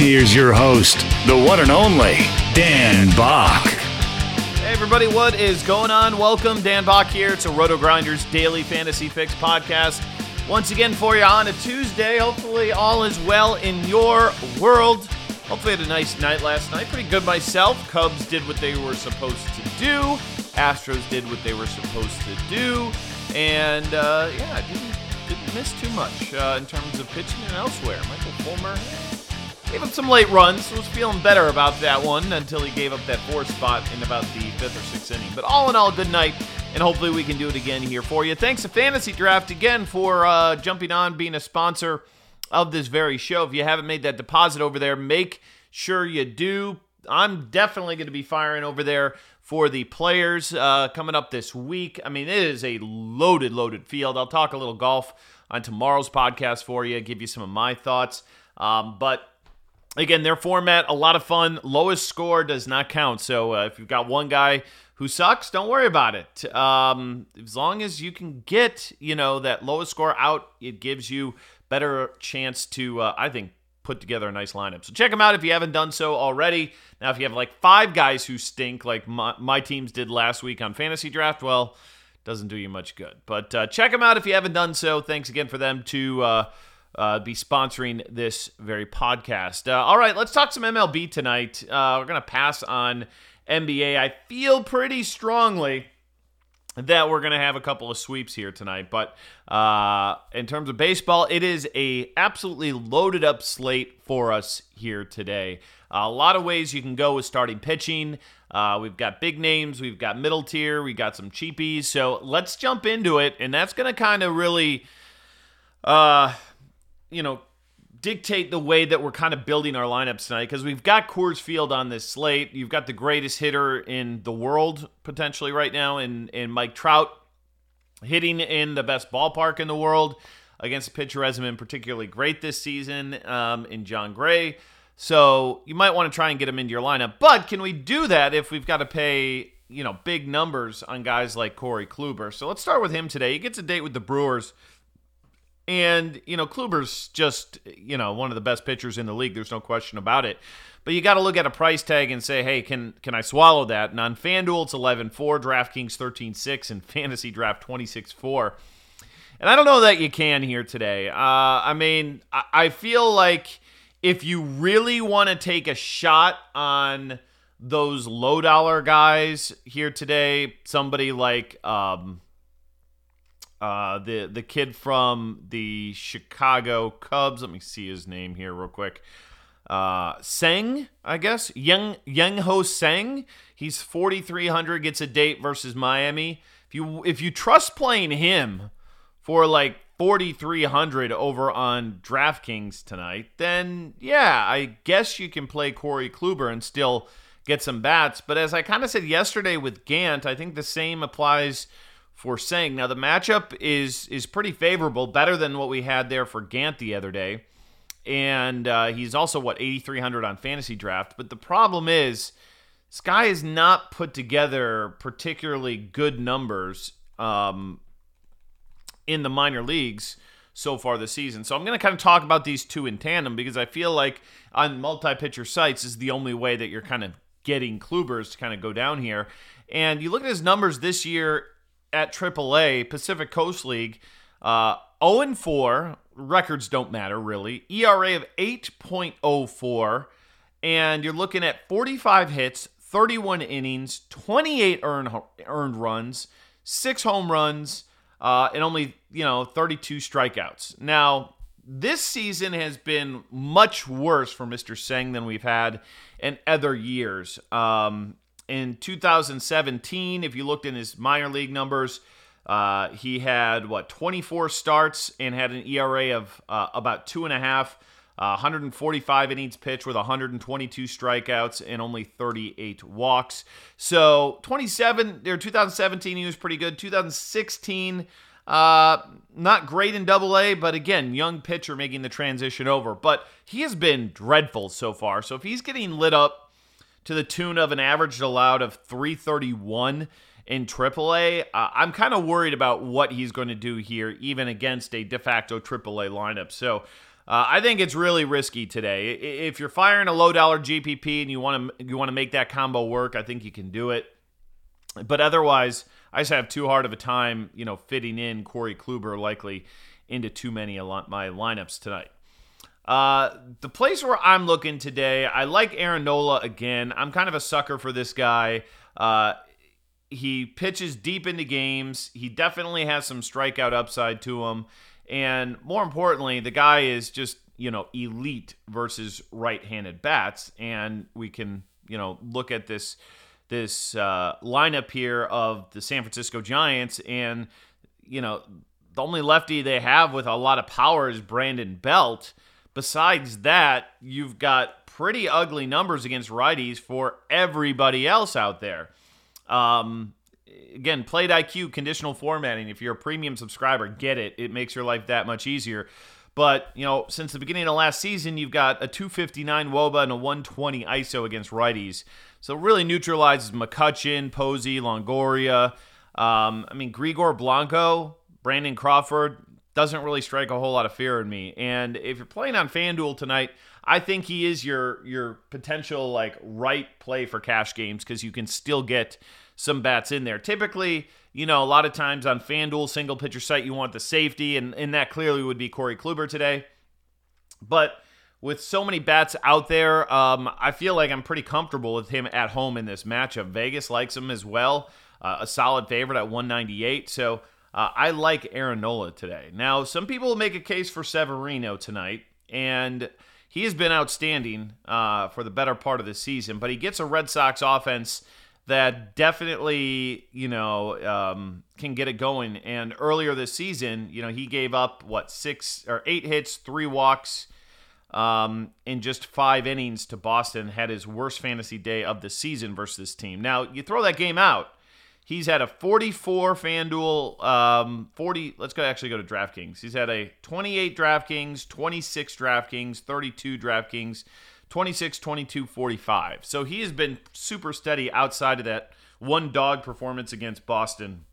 Here's your host, the one and only Dan Back. Hey everybody, what is going on? Welcome, Dan Back here. to Roto Grinders Daily Fantasy Fix podcast. Once again for you on a Tuesday. Hopefully all is well in your world. Hopefully had a nice night last night. Pretty good myself. Cubs did what they were supposed to do. Astros did what they were supposed to do. And uh, yeah, didn't didn't miss too much uh, in terms of pitching and elsewhere. Michael Fulmer Gave up some late runs. Was feeling better about that one until he gave up that fourth spot in about the fifth or sixth inning. But all in all, good night, and hopefully we can do it again here for you. Thanks to Fantasy Draft again for uh, jumping on, being a sponsor of this very show. If you haven't made that deposit over there, make sure you do. I'm definitely going to be firing over there for the players uh, coming up this week. I mean, it is a loaded, loaded field. I'll talk a little golf on tomorrow's podcast for you, give you some of my thoughts. Um, but Again, their format, a lot of fun. Lowest score does not count. So uh, if you've got one guy who sucks, don't worry about it. Um, as long as you can get, you know, that lowest score out, it gives you better chance to, uh, I think, put together a nice lineup. So check them out if you haven't done so already. Now, if you have like five guys who stink, like my, my teams did last week on fantasy draft, well, doesn't do you much good. But uh, check them out if you haven't done so. Thanks again for them to uh, be sponsoring this very podcast. Uh, all right, let's talk some MLB tonight. Uh, we're going to pass on NBA. I feel pretty strongly that we're going to have a couple of sweeps here tonight. But uh, in terms of baseball, it is a absolutely loaded up slate for us here today. a lot of ways you can go with starting pitching. Uh, we've got big names, we've got middle tier, we got some cheapies. So let's jump into it, and that's going to kind of really uh, you know, dictate the way that we're kind of building our lineups tonight because we've got Coors Field on this slate. You've got the greatest hitter in the world potentially right now in, in Mike Trout hitting in the best ballpark in the world against a pitcher has been particularly great this season um, in Jon Gray. So you might want to try and get him into your lineup. But can we do that if we've got to pay, you know, big numbers on guys like Corey Kluber? So let's start with him today. He gets a date with the Brewers – and, you know, Kluber's just, you know, one of the best pitchers in the league. There's no question about it. But you got to look at a price tag and say, hey, can can I swallow that? And on FanDuel, it's 11 4, DraftKings 13 6, and Fantasy Draft 26 4. And I don't know that you can here today. Uh, I mean, I, I feel like if you really want to take a shot on those low dollar guys here today, somebody like, um, uh, the the kid from the Chicago Cubs. Let me see his name here real quick. Uh, Tseng, I guess Young Young Ho Tseng. He's forty three hundred. Gets a date versus Miami. If you if you trust playing him for like forty three hundred over on DraftKings tonight, then yeah, I guess you can play Corey Kluber and still get some bats. But as I kind of said yesterday with Gant, I think the same applies for saying. Now the matchup is is pretty favorable, better than what we had there for Gant the other day, and uh, he's also what 8,300 on fantasy draft. But the problem is, Sky has not put together particularly good numbers um, in the minor leagues so far this season. So I'm going to kind of talk about these two in tandem because I feel like on multi-pitcher sites is the only way that you're kind of getting Klubers to kind of go down here. And you look at his numbers this year at AAA, Pacific Coast League, uh, 0 4. Records don't matter really. ERA of 8.04 and you're looking at 45 hits, 31 innings, 28 earned earned runs, six home runs, uh, and only you know 32 strikeouts. Now this season has been much worse for Mr. Tseng than we've had in other years. Um, in 2017, if you looked in his minor league numbers, uh, he had what 24 starts and had an ERA of uh, about two and a half. Uh, 145 innings pitched with 122 strikeouts and only 38 walks. So 27 or 2017 he was pretty good. 2016 uh, not great in double A, but again, young pitcher making the transition over. But he has been dreadful so far. So if he's getting lit up to the tune of an average allowed of 331 in AAA, uh, I'm kind of worried about what he's going to do here, even against a de facto AAA lineup. So uh, I think it's really risky today. If you're firing a low dollar GPP and you want to you want to make that combo work, I think you can do it. But otherwise, I just have too hard of a time, you know, fitting in Corey Kluber likely into too many of my lineups tonight. Uh, the place where I'm looking today, I like Aaron Nola again. I'm kind of a sucker for this guy. Uh, he pitches deep into games. He definitely has some strikeout upside to him. And more importantly, the guy is just, you know, elite versus right handed bats. And we can, you know, look at this this uh, lineup here of the San Francisco Giants, and you know the only lefty they have with a lot of power is Brandon Belt. Besides that, you've got pretty ugly numbers against righties for everybody else out there. Um, again, PlateIQ, conditional formatting. If you're a premium subscriber, get it. It makes your life that much easier. But, you know, since the beginning of last season, you've got a 259 Woba and a 120 ISO against righties. So really neutralizes McCutchen, Posey, Longoria. Um, I mean, Gregor Blanco, Brandon Crawford doesn't really strike a whole lot of fear in me. And if you're playing on FanDuel tonight, I think he is your your potential like right play for cash games because you can still get some bats in there. Typically, you know, a lot of times on FanDuel single pitcher site, you want the safety, and, and that clearly would be Corey Kluber today. But with so many bats out there, um, I feel like I'm pretty comfortable with him at home in this matchup. Vegas likes him as well, uh, a solid favorite at 198. So uh, I like Aaron Nola today. Now, some people make a case for Severino tonight, and he has been outstanding uh, for the better part of the season, but he gets a Red Sox offense that definitely, you know, um, can get it going. And earlier this season, you know, he gave up, what, six or eight hits, three walks um, in just five innings to Boston, had his worst fantasy day of the season versus this team. Now, you throw that game out, he's had a 44 FanDuel, um, 40, let's go actually go to DraftKings. He's had a 28 DraftKings, 26 DraftKings, 32 DraftKings, 26, 22, 45. So he has been super steady outside of that one dog performance against Boston,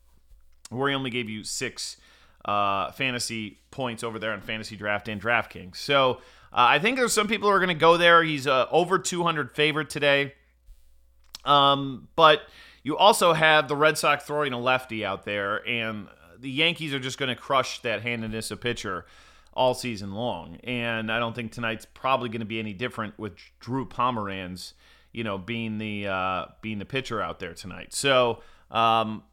where he only gave you six uh, fantasy points over there on fantasy draft and DraftKings. So, uh, I think there's some people who are going to go there. He's uh, over 200 favorite today. Um, but you also have the Red Sox throwing a lefty out there, and the Yankees are just going to crush that handedness of pitcher all season long. And I don't think tonight's probably going to be any different with Drew Pomeranz, you know, being the uh, being the pitcher out there tonight. So, um,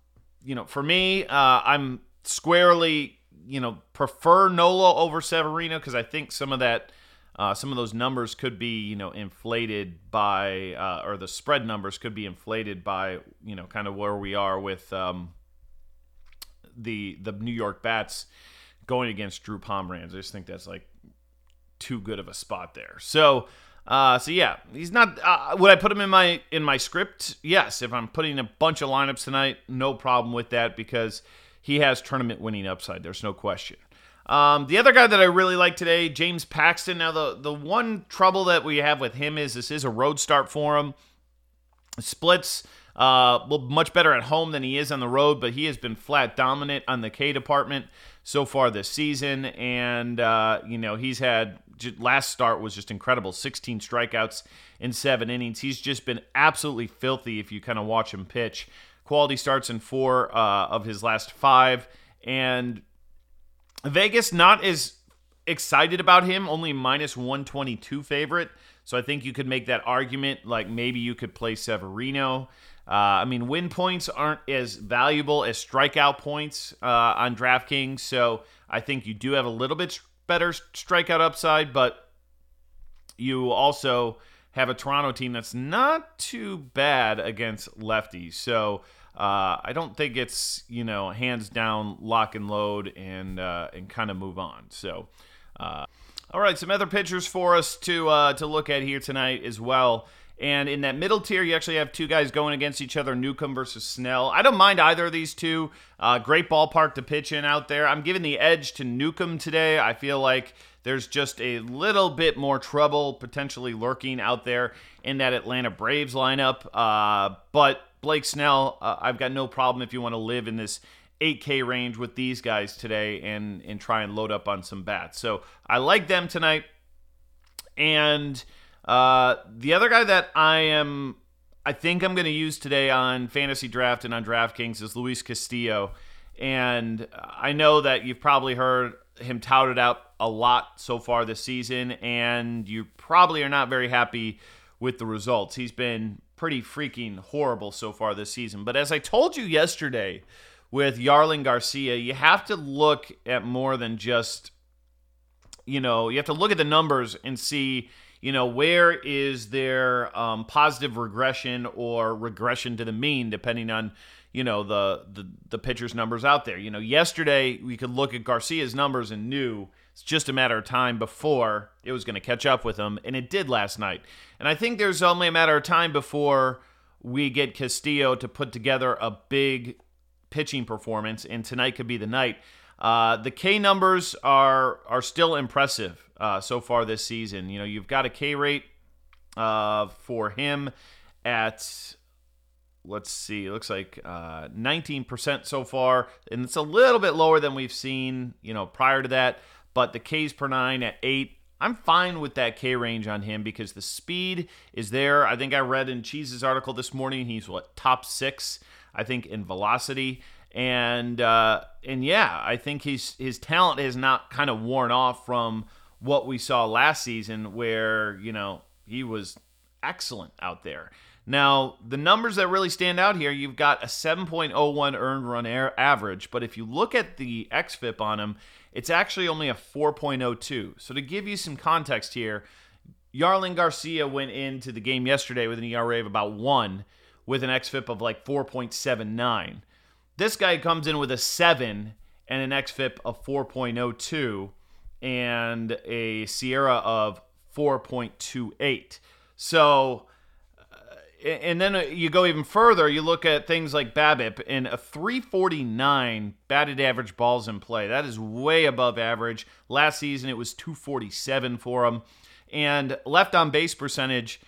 you know, for me, uh, I'm squarely, you know, prefer Nola over Severino because I think some of that uh, some of those numbers could be, you know, inflated by, uh, or the spread numbers could be inflated by, you know, kind of where we are with um, the the New York Bats going against Drew Pomeranz. I just think that's like too good of a spot there. So, uh, so yeah, he's not. Uh, would I put him in my in my script? Yes. If I'm putting a bunch of lineups tonight, no problem with that because he has tournament winning upside. There's no question. Um, the other guy that I really like today, James Paxton. Now, the, the one trouble that we have with him is this is a road start for him. Splits uh, well, much better at home than he is on the road, but he has been flat dominant on the K department so far this season. And, uh, you know, he's had last start was just incredible 16 strikeouts in seven innings. He's just been absolutely filthy if you kind of watch him pitch. Quality starts in four uh, of his last five. And Vegas not as excited about him, only minus 122 favorite. So I think you could make that argument. Like maybe you could play Severino. Uh, I mean, win points aren't as valuable as strikeout points uh, on DraftKings. So I think you do have a little bit better strikeout upside, but you also have a Toronto team that's not too bad against lefties. So uh, I don't think it's you know hands down lock and load and uh, and kind of move on. So. Uh, all right, some other pitchers for us to uh, to look at here tonight as well. And in that middle tier, you actually have two guys going against each other Newcomb versus Snell. I don't mind either of these two. Uh, great ballpark to pitch in out there. I'm giving the edge to Newcomb today. I feel like there's just a little bit more trouble potentially lurking out there in that Atlanta Braves lineup. Uh, but Blake Snell, uh, I've got no problem if you want to live in this 8K range with these guys today and and try and load up on some bats. So I like them tonight. And uh, the other guy that I am, I think I'm going to use today on fantasy draft and on DraftKings is Luis Castillo. And I know that you've probably heard him touted out a lot so far this season, and you probably are not very happy with the results. He's been pretty freaking horrible so far this season. But as I told you yesterday with Jarlin Garcia, you have to look at more than just, you know, you have to look at the numbers and see you know, where is there um, positive regression or regression to the mean, depending on, you know, the, the the pitcher's numbers out there. You know, yesterday we could look at Garcia's numbers and knew it's just a matter of time before it was going to catch up with him, and it did last night. And I think there's only a matter of time before we get Castillo to put together a big pitching performance, and tonight could be the night. Uh, the K numbers are are still impressive uh, so far this season. You know, you've got a K rate uh, for him at let's see, it looks like uh, 19% so far, and it's a little bit lower than we've seen, you know, prior to that. But the K's per nine at eight, I'm fine with that K range on him because the speed is there. I think I read in Cheese's article this morning he's what top six, I think, in velocity. And uh, and yeah, I think his his talent has not kind of worn off from what we saw last season, where, you know, he was excellent out there. Now, the numbers that really stand out here, you've got a 7.01 earned run average, but if you look at the XFIP on him, it's actually only a 4.02. So to give you some context here, Jarlin Garcia went into the game yesterday with an ERA of about 1 with an XFIP of like 4.79. This guy comes in with a 7 and an XFIP of 4.02 and a SIERA of 4.28. So, and then uh, you go even further, you look at things like BABIP and a 349 batted average balls in play. That is way above average. Last season it was 247 for him. And left on base percentage,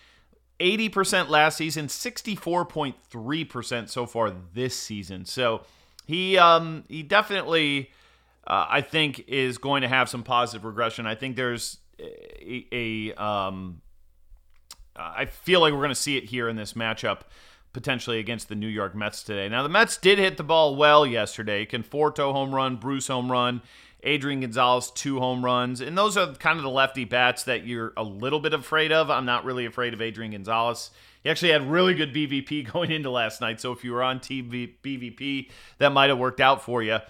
80% last season, 64.3% so far this season. So he um he definitely uh, I think is going to have some positive regression. I think there's a, a um, I feel like we're going to see it here in this matchup potentially against the New York Mets today. Now the Mets did hit the ball well yesterday. Conforto home run, Bruce home run, Adrian Gonzalez two home runs, and those are kind of the lefty bats that you're a little bit afraid of. I'm not really afraid of Adrian Gonzalez. He actually had really good BVP going into last night, so if you were on TV BVP, that might have worked out for you.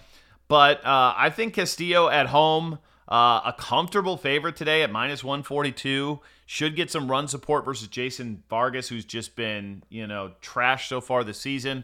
But uh, I think Castillo at home, uh, a comfortable favorite today at minus 142. Should get some run support versus Jason Vargas, who's just been, you know, trash so far this season.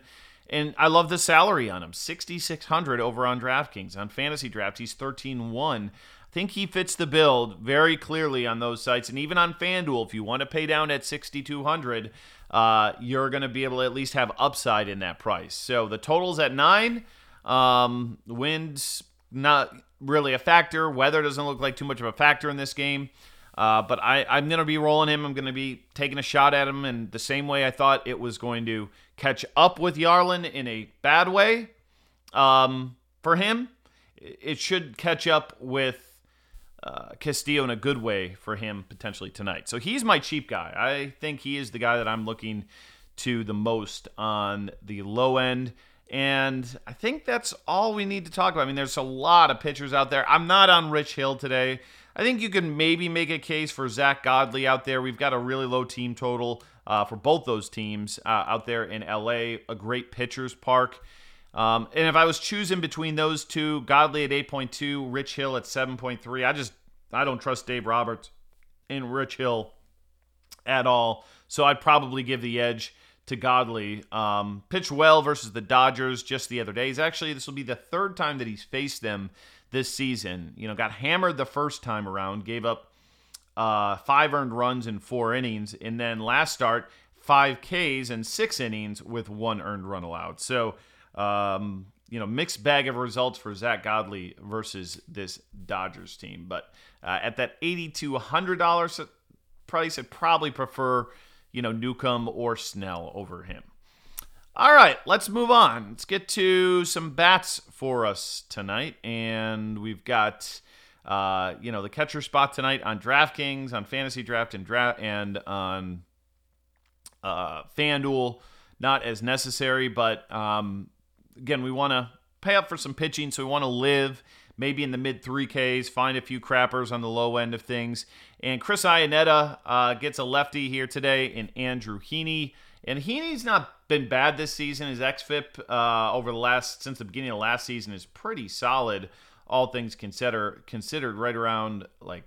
And I love the salary on him 6,600 over on DraftKings. On fantasy draft, he's 13 1. I think he fits the build very clearly on those sites. And even on FanDuel, if you want to pay down at 6,200, uh, you're going to be able to at least have upside in that price. So the total's at nine. Um, wind's not really a factor. Weather doesn't look like too much of a factor in this game. Uh, but I, I'm going to be rolling him. I'm going to be taking a shot at him in the same way I thought it was going to catch up with Jarlin in a bad way. Um, for him, it should catch up with uh, Castillo in a good way for him potentially tonight. So he's my cheap guy. I think he is the guy that I'm looking to the most on the low end. And I think that's all we need to talk about. I mean, there's a lot of pitchers out there. I'm not on Rich Hill today. I think you can maybe make a case for Zack Godley out there. We've got a really low team total uh, for both those teams uh, out there in LA, a great pitcher's park. Um, and if I was choosing between those two, Godley at 8.2, Rich Hill at 7.3, I just I don't trust Dave Roberts in Rich Hill at all. So I'd probably give the edge to Godley. Um, pitched well versus the Dodgers just the other day. He's actually this will be the third time that he's faced them this season. You know, got hammered the first time around, gave up uh, five earned runs in four innings, and then last start five Ks and six innings with one earned run allowed. So. Um, you know, mixed bag of results for Zack Godley versus this Dodgers team. But uh, at that eighty to hundred dollars price, I'd probably prefer you know, Newcomb or Snell over him. All right, let's move on. Let's get to some bats for us tonight. And we've got, uh, you know, the catcher spot tonight on DraftKings, on Fantasy Draft, and, dra- and on uh, FanDuel. Not as necessary, but um, again, we want to pay up for some pitching, so we want to live maybe in the mid 3Ks, find a few crappers on the low end of things. And Chris Iannetta uh, gets a lefty here today in Andrew Heaney. And Heaney's not been bad this season. His xFIP uh, over the last since the beginning of last season is pretty solid, all things consider considered, right around like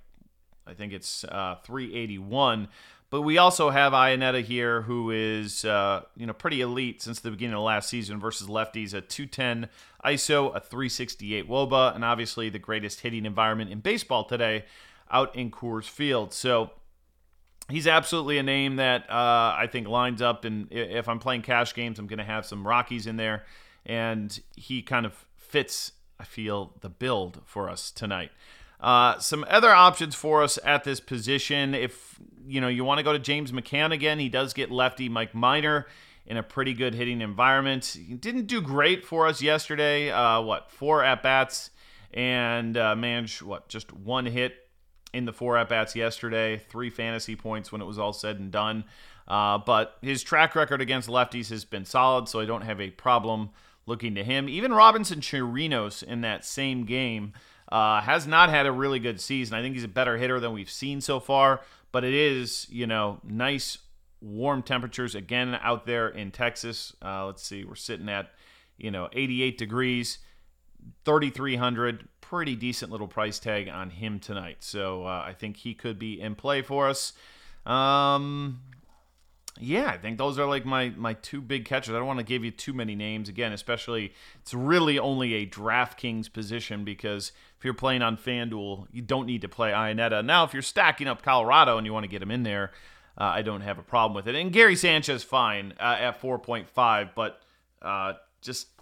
I think it's uh, 381. But we also have Iannetta here, who is uh, you know pretty elite since the beginning of last season versus lefties. A 210 ISO, a 368 WOBA, and obviously the greatest hitting environment in baseball today out in Coors Field. So he's absolutely a name that uh, I think lines up. And if I'm playing cash games, I'm going to have some Rockies in there, and he kind of fits. I feel the build for us tonight. Uh, some other options for us at this position. If you know you want to go to James McCann again, he does get lefty Mike Minor in a pretty good hitting environment. He didn't do great for us yesterday. Uh, what four at bats and uh, managed what just one hit in the four at bats yesterday. Three fantasy points when it was all said and done. Uh, but his track record against lefties has been solid, so I don't have a problem looking to him. Even Robinson Chirinos in that same game uh, has not had a really good season. I think he's a better hitter than we've seen so far, but it is, you know, nice warm temperatures again out there in Texas. Uh, let's see, we're sitting at, you know, 88 degrees, 3,300. Pretty decent little price tag on him tonight. So uh, I think he could be in play for us. Um, yeah, I think those are like my my two big catchers. I don't want to give you too many names again, especially it's really only a DraftKings position because if you're playing on FanDuel, you don't need to play Iannetta. Now, if you're stacking up Colorado and you want to get him in there, uh, I don't have a problem with it. And Gary Sanchez, fine uh, at 4.5, but uh, just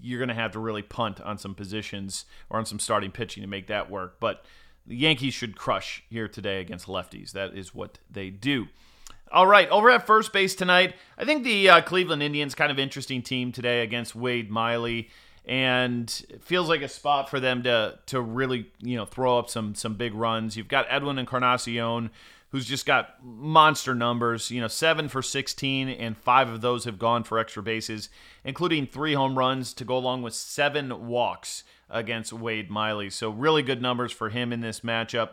you're going to have to really punt on some positions or on some starting pitching to make that work. But the Yankees should crush here today against lefties. That is what they do. All right, over at first base tonight, I think the uh, Cleveland Indians kind of interesting team today against Wade Miley, and it feels like a spot for them to to really you know throw up some some big runs. You've got Edwin and Encarnacion, who's just got monster numbers. You know, seven for 16, and five of those have gone for extra bases, including three home runs to go along with seven walks against Wade Miley. So really good numbers for him in this matchup,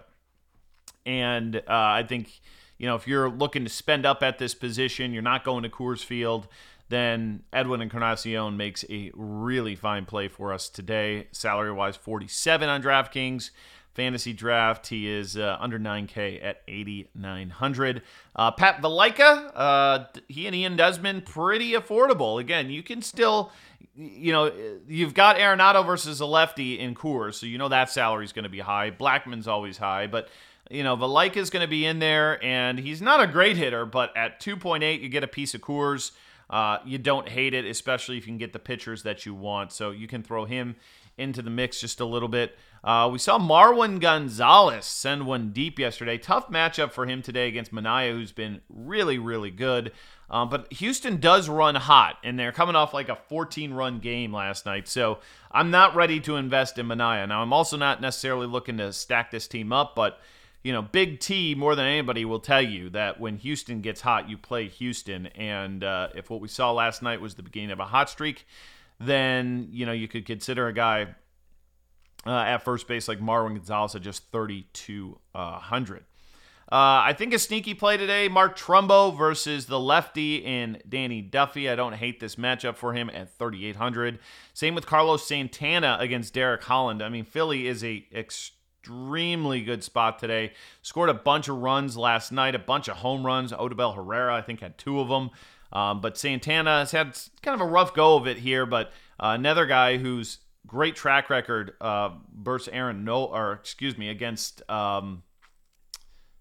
and uh, I think you know, if you're looking to spend up at this position, you're not going to Coors Field, then Edwin Encarnacion makes a really fine play for us today. Salary wise, 47 on DraftKings. Fantasy draft, he is uh, under 9K at 8,900. Uh, Pat Valaika, uh, he and Ian Desmond, pretty affordable. Again, you can still, you know, you've got Arenado versus a lefty in Coors, so you know that salary is going to be high. Blackmon's always high, but you know, Valaika is going to be in there, and he's not a great hitter, but at 2.8, you get a piece of Coors. Uh, you don't hate it, especially if you can get the pitchers that you want. So you can throw him into the mix just a little bit. Uh, we saw Marwin Gonzalez send one deep yesterday. Tough matchup for him today against Manaea, who's been really, really good. Um, but Houston does run hot, and they're coming off like a 14 run game last night. So I'm not ready to invest in Manaea. Now, I'm also not necessarily looking to stack this team up, but you know, Big T more than anybody will tell you that when Houston gets hot, you play Houston. And uh, if what we saw last night was the beginning of a hot streak, then you know you could consider a guy uh, at first base, like Marwin Gonzalez at just 3,200. Uh, I think a sneaky play today, Mark Trumbo versus the lefty in Danny Duffy. I don't hate this matchup for him at 3,800. Same with Carlos Santana against Derek Holland. I mean, Philly is a extremely good spot today. Scored a bunch of runs last night, a bunch of home runs. Odubel Herrera, I think, had two of them. Um, but Santana has had kind of a rough go of it here, but uh, another guy who's great track record uh, versus Aaron No, or excuse me, against um,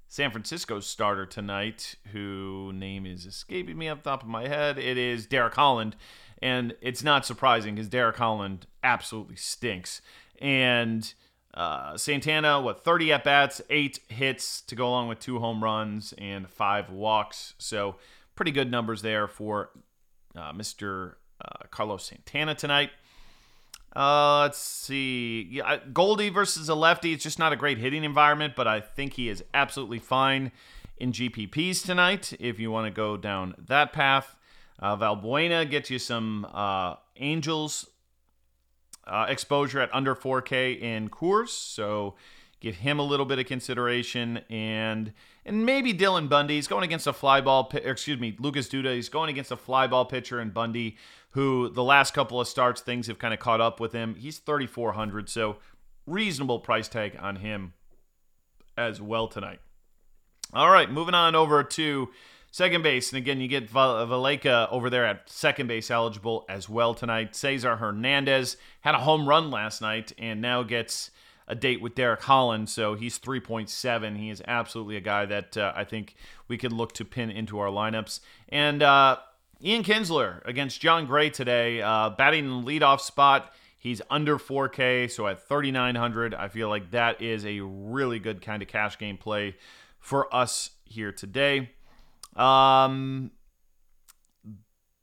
San Francisco's starter tonight, who name is escaping me off the top of my head. It is Derek Holland, and it's not surprising because Derek Holland absolutely stinks. And uh, Santana, what 30 at bats, eight hits to go along with two home runs and five walks. So pretty good numbers there for uh, Mr. Uh, Carlos Santana tonight. Uh, let's see. Yeah, Goldie versus a lefty. It's just not a great hitting environment, but I think he is absolutely fine in GPPs tonight if you want to go down that path. Uh, Valbuena gets you some uh, Angels uh, exposure at under 4K in Coors, so give him a little bit of consideration. And and maybe Dylan Bundy. He's going against a fly ball. Excuse me, Lucas Duda. He's going against a fly ball pitcher and Bundy who the last couple of starts things have kind of caught up with him. He's 3400, so reasonable price tag on him as well tonight. All right, moving on over to second base, and again you get Valaika over there at second base eligible as well tonight. Cesar Hernandez had a home run last night and now gets a date with Derek Holland, so he's 3.7. He is absolutely a guy that uh, I think we could look to pin into our lineups. And uh, Ian Kinsler against Jon Gray today, uh, batting in the leadoff spot. He's under 4K, so at 3,900, I feel like that is a really good kind of cash game play for us here today. Um,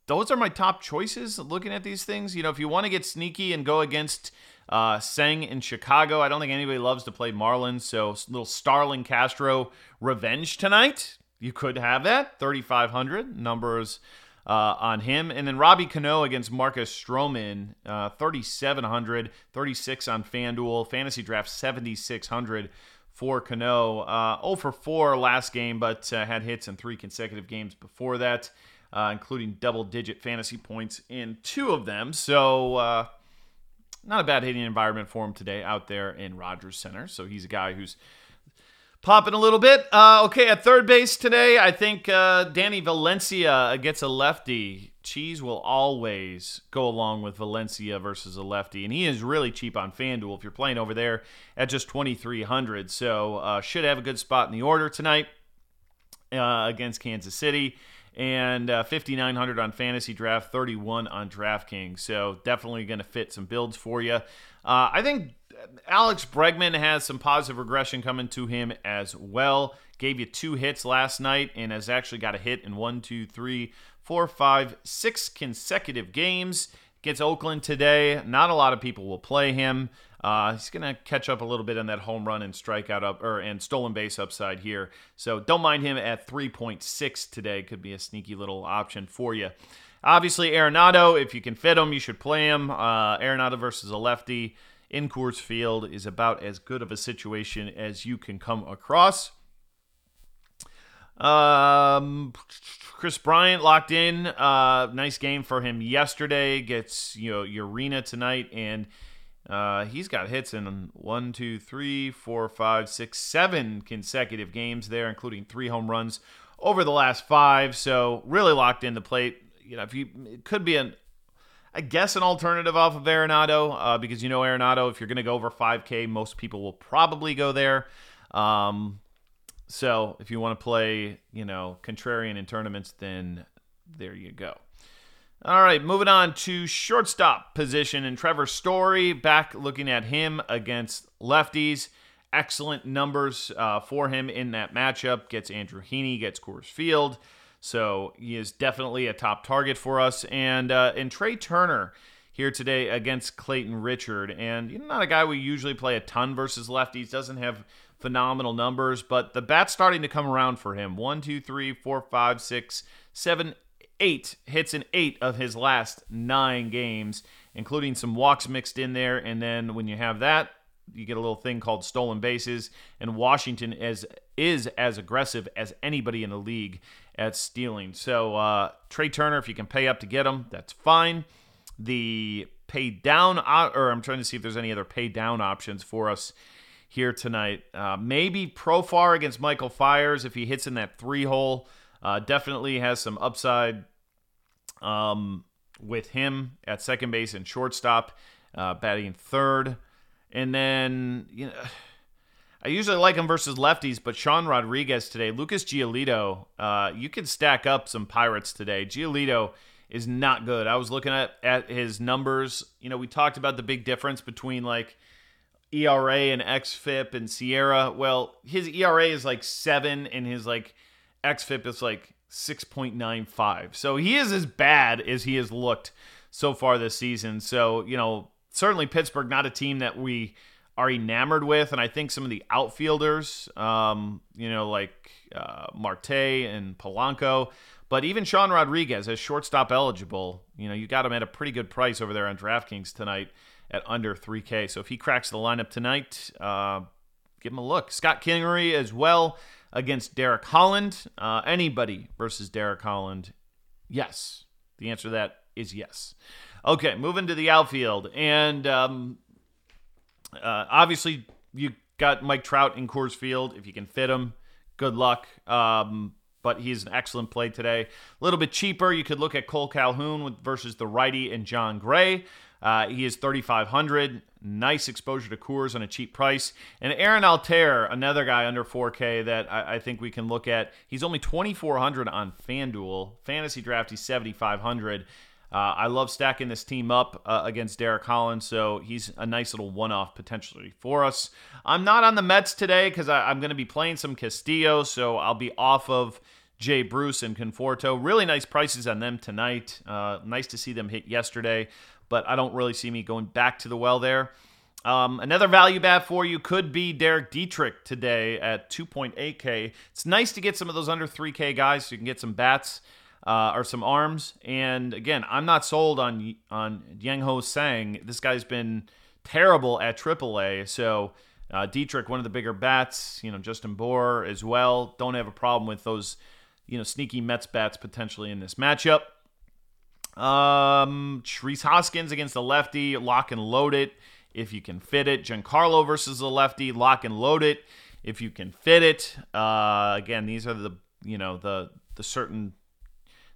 those are my top choices looking at these things. You know, if you want to get sneaky and go against uh, Tseng in Chicago, I don't think anybody loves to play Marlins. So, little Starlin Castro revenge tonight. You could have that. 3,500 numbers uh, on him. And then Robbie Cano against Marcus Stroman, uh, 3,700, 36 on FanDuel. Fantasy draft, 7,600 for Cano. Uh, 0 for 4 last game, but uh, had hits in three consecutive games before that, uh, including double digit fantasy points in two of them. So, uh, not a bad hitting environment for him today out there in Rogers Center. So, he's a guy who's Popping a little bit. Uh, okay, at third base today, I think uh, Danny Valencia gets a lefty. Cheese will always go along with Valencia versus a lefty, and he is really cheap on FanDuel if you're playing over there at just 2,300. So uh, should have a good spot in the order tonight uh, against Kansas City, and uh, 5,900 on Fantasy Draft, 31 on DraftKings. So definitely going to fit some builds for you. Uh, I think Alex Bregman has some positive regression coming to him as well. Gave you two hits last night and has actually got a hit in one, two, three, four, five, six consecutive games. Gets Oakland today. Not a lot of people will play him. Uh, he's going to catch up a little bit on that home run and strikeout up or and stolen base upside here. So don't mind him at 3.6 today. Could be a sneaky little option for you. Obviously, Arenado, if you can fit him, you should play him. Uh, Arenado versus a lefty in Coors Field is about as good of a situation as you can come across. Um, Kris Bryant locked in. Uh, nice game for him yesterday. Gets you know Urena tonight, and uh, he's got hits in one, two, three, four, five, six, seven consecutive games there, including three home runs over the last five. So really locked in the plate. You know, if you it could be an I guess an alternative off of Arenado uh, because you know Arenado, if you're going to go over 5K, most people will probably go there. Um, so if you want to play, you know, contrarian in tournaments, then there you go. All right, moving on to shortstop position and Trevor Story. Back looking at him against lefties. Excellent numbers uh, for him in that matchup. Gets Andrew Heaney, gets Coors Field. So he is definitely a top target for us. And uh, and Trea Turner here today against Clayton Richard, and you know, not a guy we usually play a ton versus lefties. Doesn't have phenomenal numbers, but the bat's starting to come around for him. One, two, three, four, five, six, seven, eight hits in eight of his last nine games, including some walks mixed in there. And then when you have that, you get a little thing called stolen bases, and Washington is is as aggressive as anybody in the league at stealing. So uh, Trea Turner, if you can pay up to get him, that's fine. The pay down, or I'm trying to see if there's any other pay down options for us here tonight. Uh, maybe Profar against Michael Fiers if he hits in that three hole. Uh, definitely has some upside um, with him at second base and shortstop, uh, batting third. And then, you know, I usually like him versus lefties, but Sean Rodriguez today, Lucas Giolito, uh, you can stack up some Pirates today. Giolito is not good. I was looking at, at his numbers. You know, we talked about the big difference between like ERA and XFIP and SIERA. Well, his ERA is like seven and his like XFIP is like 6.95. So he is as bad as he has looked so far this season. So, you know, certainly Pittsburgh, not a team that we are enamored with. And I think some of the outfielders, um, you know, like uh, Marte and Polanco, but even Sean Rodriguez as shortstop eligible, you know, you got him at a pretty good price over there on DraftKings tonight at under 3K. So if he cracks the lineup tonight, uh, give him a look. Scott Kingery as well against Derek Holland. Uh, anybody versus Derek Holland? Yes. The answer to that is yes. Okay, moving to the outfield. And um, uh, obviously, you got Mike Trout in Coors Field. If you can fit him, good luck. Um, but he's an excellent play today. A little bit cheaper. You could look at Cole Calhoun with, versus the righty and Jon Gray. Uh, he is 3,500. Nice exposure to Coors on a cheap price. And Aaron Altherr, another guy under 4K that I, I think we can look at. He's only 2,400 on FanDuel. Fantasy draft, he's 7,500. Uh, I love stacking this team up uh, against Derek Collins, so he's a nice little one off potentially for us. I'm not on the Mets today because I'm going to be playing some Castillo, so I'll be off of Jay Bruce and Conforto. Really nice prices on them tonight. Uh, nice to see them hit yesterday, but I don't really see me going back to the well there. Um, another value bat for you could be Derek Dietrich today at 2.8K. It's nice to get some of those under 3K guys so you can get some bats uh, or some arms. And again, I'm not sold on on Yang Ho Sang. This guy's been terrible at AAA. So uh, Dietrich, one of the bigger bats. You know, Justin Bour as well. Don't have a problem with those. You know, sneaky Mets bats potentially in this matchup. Um, Rhys Hoskins against the lefty, lock and load it if you can fit it. Giancarlo versus the lefty, lock and load it if you can fit it. Uh, again, these are the you know the the certain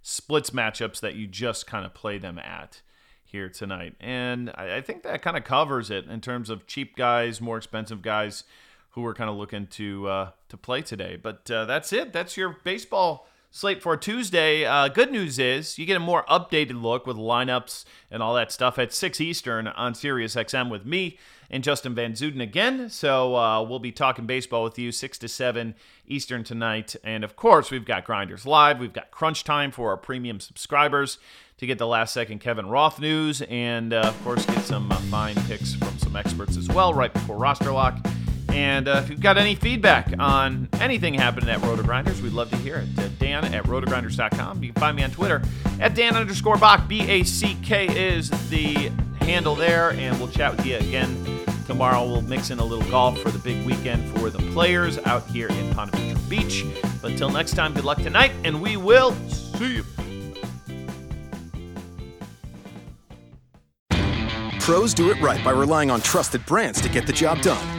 splits matchups that you just kind of play them at here tonight. And I, I think that kind of covers it in terms of cheap guys, more expensive guys who we're kind of looking to uh, to play today. But uh, that's it. That's your baseball slate for Tuesday. Uh, good news is you get a more updated look with lineups and all that stuff at 6 Eastern on Sirius XM with me and Justin Van Zuiden again. So uh, we'll be talking baseball with you 6 to 7 Eastern tonight. And of course, we've got Grinders Live. We've got Crunch Time for our premium subscribers to get the last second Kevin Roth news. And uh, of course, get some uh, fine picks from some experts as well right before roster lock. And uh, if you've got any feedback on anything happening at Roto Grinders, we'd love to hear it. Uh, Dan at rotogrinders.com. You can find me on Twitter at Dan underscore Back. B A C K is the handle there. And we'll chat with you again tomorrow. We'll mix in a little golf for the big weekend for the players out here in Ponte Beach. But until next time, good luck tonight, and we will see you. Pros do it right by relying on trusted brands to get the job done.